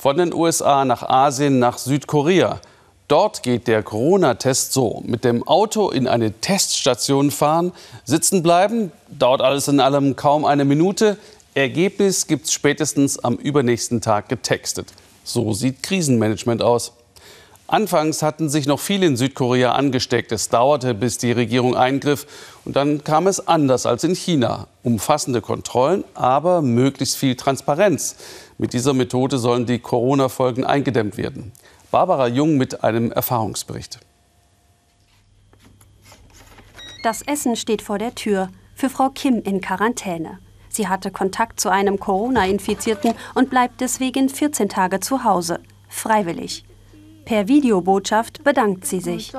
Von den USA nach Asien nach Südkorea. Dort geht der Corona-Test so. Mit dem Auto in eine Teststation fahren, sitzen bleiben, dauert alles in allem kaum eine Minute. Ergebnis gibt es spätestens am übernächsten Tag getextet. So sieht Krisenmanagement aus. Anfangs hatten sich noch viele in Südkorea angesteckt. Es dauerte, bis die Regierung eingriff. Und dann kam es anders als in China. Umfassende Kontrollen, aber möglichst viel Transparenz. Mit dieser Methode sollen die Corona-Folgen eingedämmt werden. Barbara Jung mit einem Erfahrungsbericht. Das Essen steht vor der Tür. Für Frau Kim in Quarantäne. Sie hatte Kontakt zu einem Corona-Infizierten und bleibt deswegen 14 Tage zu Hause. Freiwillig. Per Videobotschaft bedankt sie sich.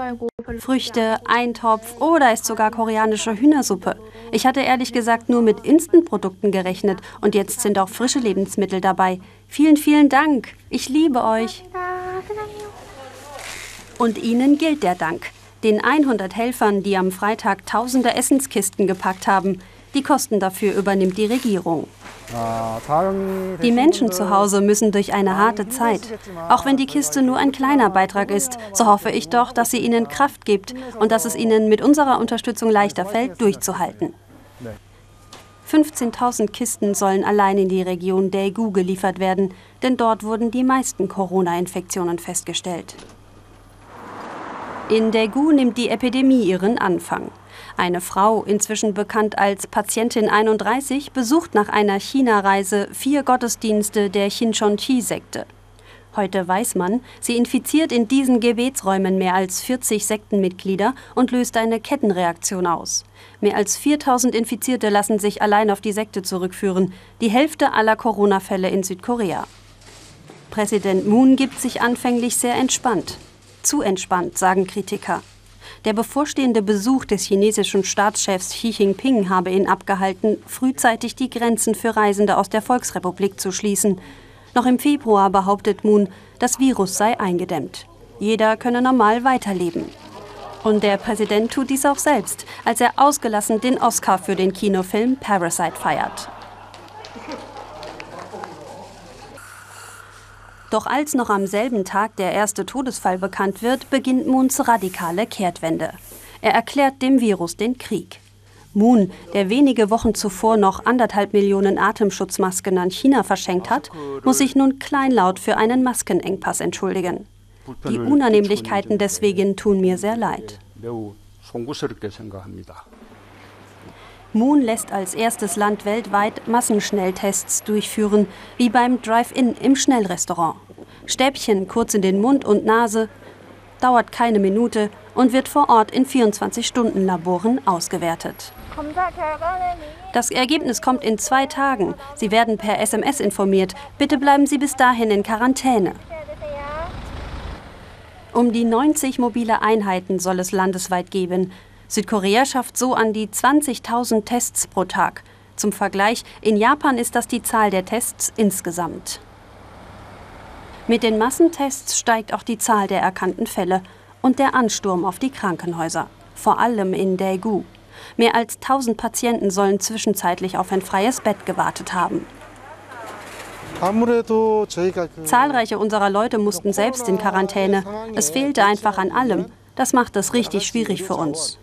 Früchte, Eintopf oder ist sogar koreanische Hühnersuppe. Ich hatte ehrlich gesagt nur mit Instant-Produkten gerechnet und jetzt sind auch frische Lebensmittel dabei. Vielen, vielen Dank. Ich liebe euch. Und Ihnen gilt der Dank. Den 100 Helfern, die am Freitag tausende Essenskisten gepackt haben. Die Kosten dafür übernimmt die Regierung. Die Menschen zu Hause müssen durch eine harte Zeit. Auch wenn die Kiste nur ein kleiner Beitrag ist, so hoffe ich doch, dass sie ihnen Kraft gibt und dass es ihnen mit unserer Unterstützung leichter fällt, durchzuhalten. 15.000 Kisten sollen allein in die Region Daegu geliefert werden, denn dort wurden die meisten Corona-Infektionen festgestellt. In Daegu nimmt die Epidemie ihren Anfang. Eine Frau, inzwischen bekannt als Patientin 31, besucht nach einer China-Reise vier Gottesdienste der Chinchon-Chi-Sekte. Heute weiß man, sie infiziert in diesen Gebetsräumen mehr als 40 Sektenmitglieder und löst eine Kettenreaktion aus. Mehr als 4000 Infizierte lassen sich allein auf die Sekte zurückführen, die Hälfte aller Corona-Fälle in Südkorea. Präsident Moon gibt sich anfänglich sehr entspannt. Zu entspannt, sagen Kritiker. Der bevorstehende Besuch des chinesischen Staatschefs Xi Jinping habe ihn abgehalten, frühzeitig die Grenzen für Reisende aus der Volksrepublik zu schließen. Noch im Februar behauptet Moon, das Virus sei eingedämmt. Jeder könne normal weiterleben. Und der Präsident tut dies auch selbst, als er ausgelassen den Oscar für den Kinofilm Parasite feiert. Doch als noch am selben Tag der erste Todesfall bekannt wird, beginnt Moons radikale Kehrtwende. Er erklärt dem Virus den Krieg. Moon, der wenige Wochen zuvor noch anderthalb Millionen Atemschutzmasken an China verschenkt hat, muss sich nun kleinlaut für einen Maskenengpass entschuldigen. Die Unannehmlichkeiten deswegen tun mir sehr leid. Moon lässt als erstes Land weltweit Massenschnelltests durchführen, wie beim Drive-In im Schnellrestaurant. Stäbchen kurz in den Mund und Nase, dauert keine Minute und wird vor Ort in 24-Stunden-Laboren ausgewertet. Das Ergebnis kommt in zwei Tagen. Sie werden per SMS informiert. Bitte bleiben Sie bis dahin in Quarantäne. Um die 90 mobile Einheiten soll es landesweit geben. Südkorea schafft so an die 20.000 Tests pro Tag. Zum Vergleich, in Japan ist das die Zahl der Tests insgesamt. Mit den Massentests steigt auch die Zahl der erkannten Fälle und der Ansturm auf die Krankenhäuser, vor allem in Daegu. Mehr als 1000 Patienten sollen zwischenzeitlich auf ein freies Bett gewartet haben. Zahlreiche unserer Leute mussten selbst in Quarantäne. Es fehlte einfach an allem. Das macht es richtig schwierig für uns.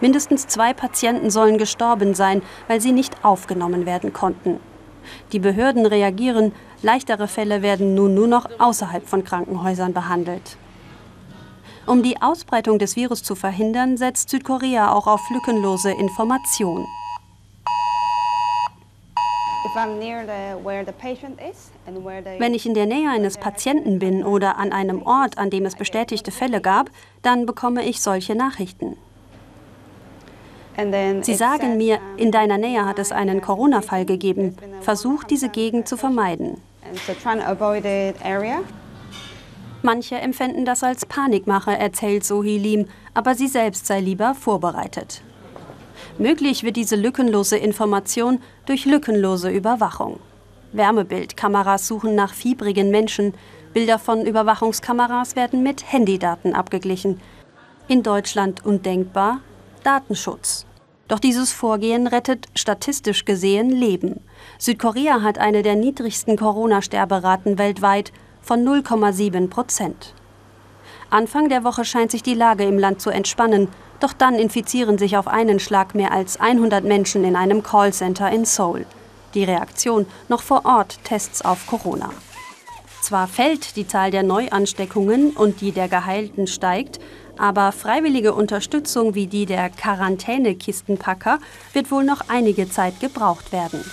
Mindestens zwei Patienten sollen gestorben sein, weil sie nicht aufgenommen werden konnten. Die Behörden reagieren, leichtere Fälle werden nun nur noch außerhalb von Krankenhäusern behandelt. Um die Ausbreitung des Virus zu verhindern, setzt Südkorea auch auf lückenlose Information. Wenn ich in der Nähe eines Patienten bin oder an einem Ort, an dem es bestätigte Fälle gab, dann bekomme ich solche Nachrichten. Sie sagen mir, in deiner Nähe hat es einen Corona-Fall gegeben. Versuch, diese Gegend zu vermeiden. Manche empfänden das als Panikmache, erzählt Sohi Lim, aber sie selbst sei lieber vorbereitet. Möglich wird diese lückenlose Information durch lückenlose Überwachung. Wärmebildkameras suchen nach fiebrigen Menschen. Bilder von Überwachungskameras werden mit Handydaten abgeglichen. In Deutschland undenkbar Datenschutz. Doch dieses Vorgehen rettet statistisch gesehen Leben. Südkorea hat eine der niedrigsten Corona-Sterberaten weltweit von 0,7 Prozent. Anfang der Woche scheint sich die Lage im Land zu entspannen, doch dann infizieren sich auf einen Schlag mehr als 100 Menschen in einem Callcenter in Seoul. Die Reaktion noch vor Ort Tests auf Corona. Zwar fällt die Zahl der Neuansteckungen und die der Geheilten steigt, aber freiwillige Unterstützung wie die der Quarantänekistenpacker wird wohl noch einige Zeit gebraucht werden.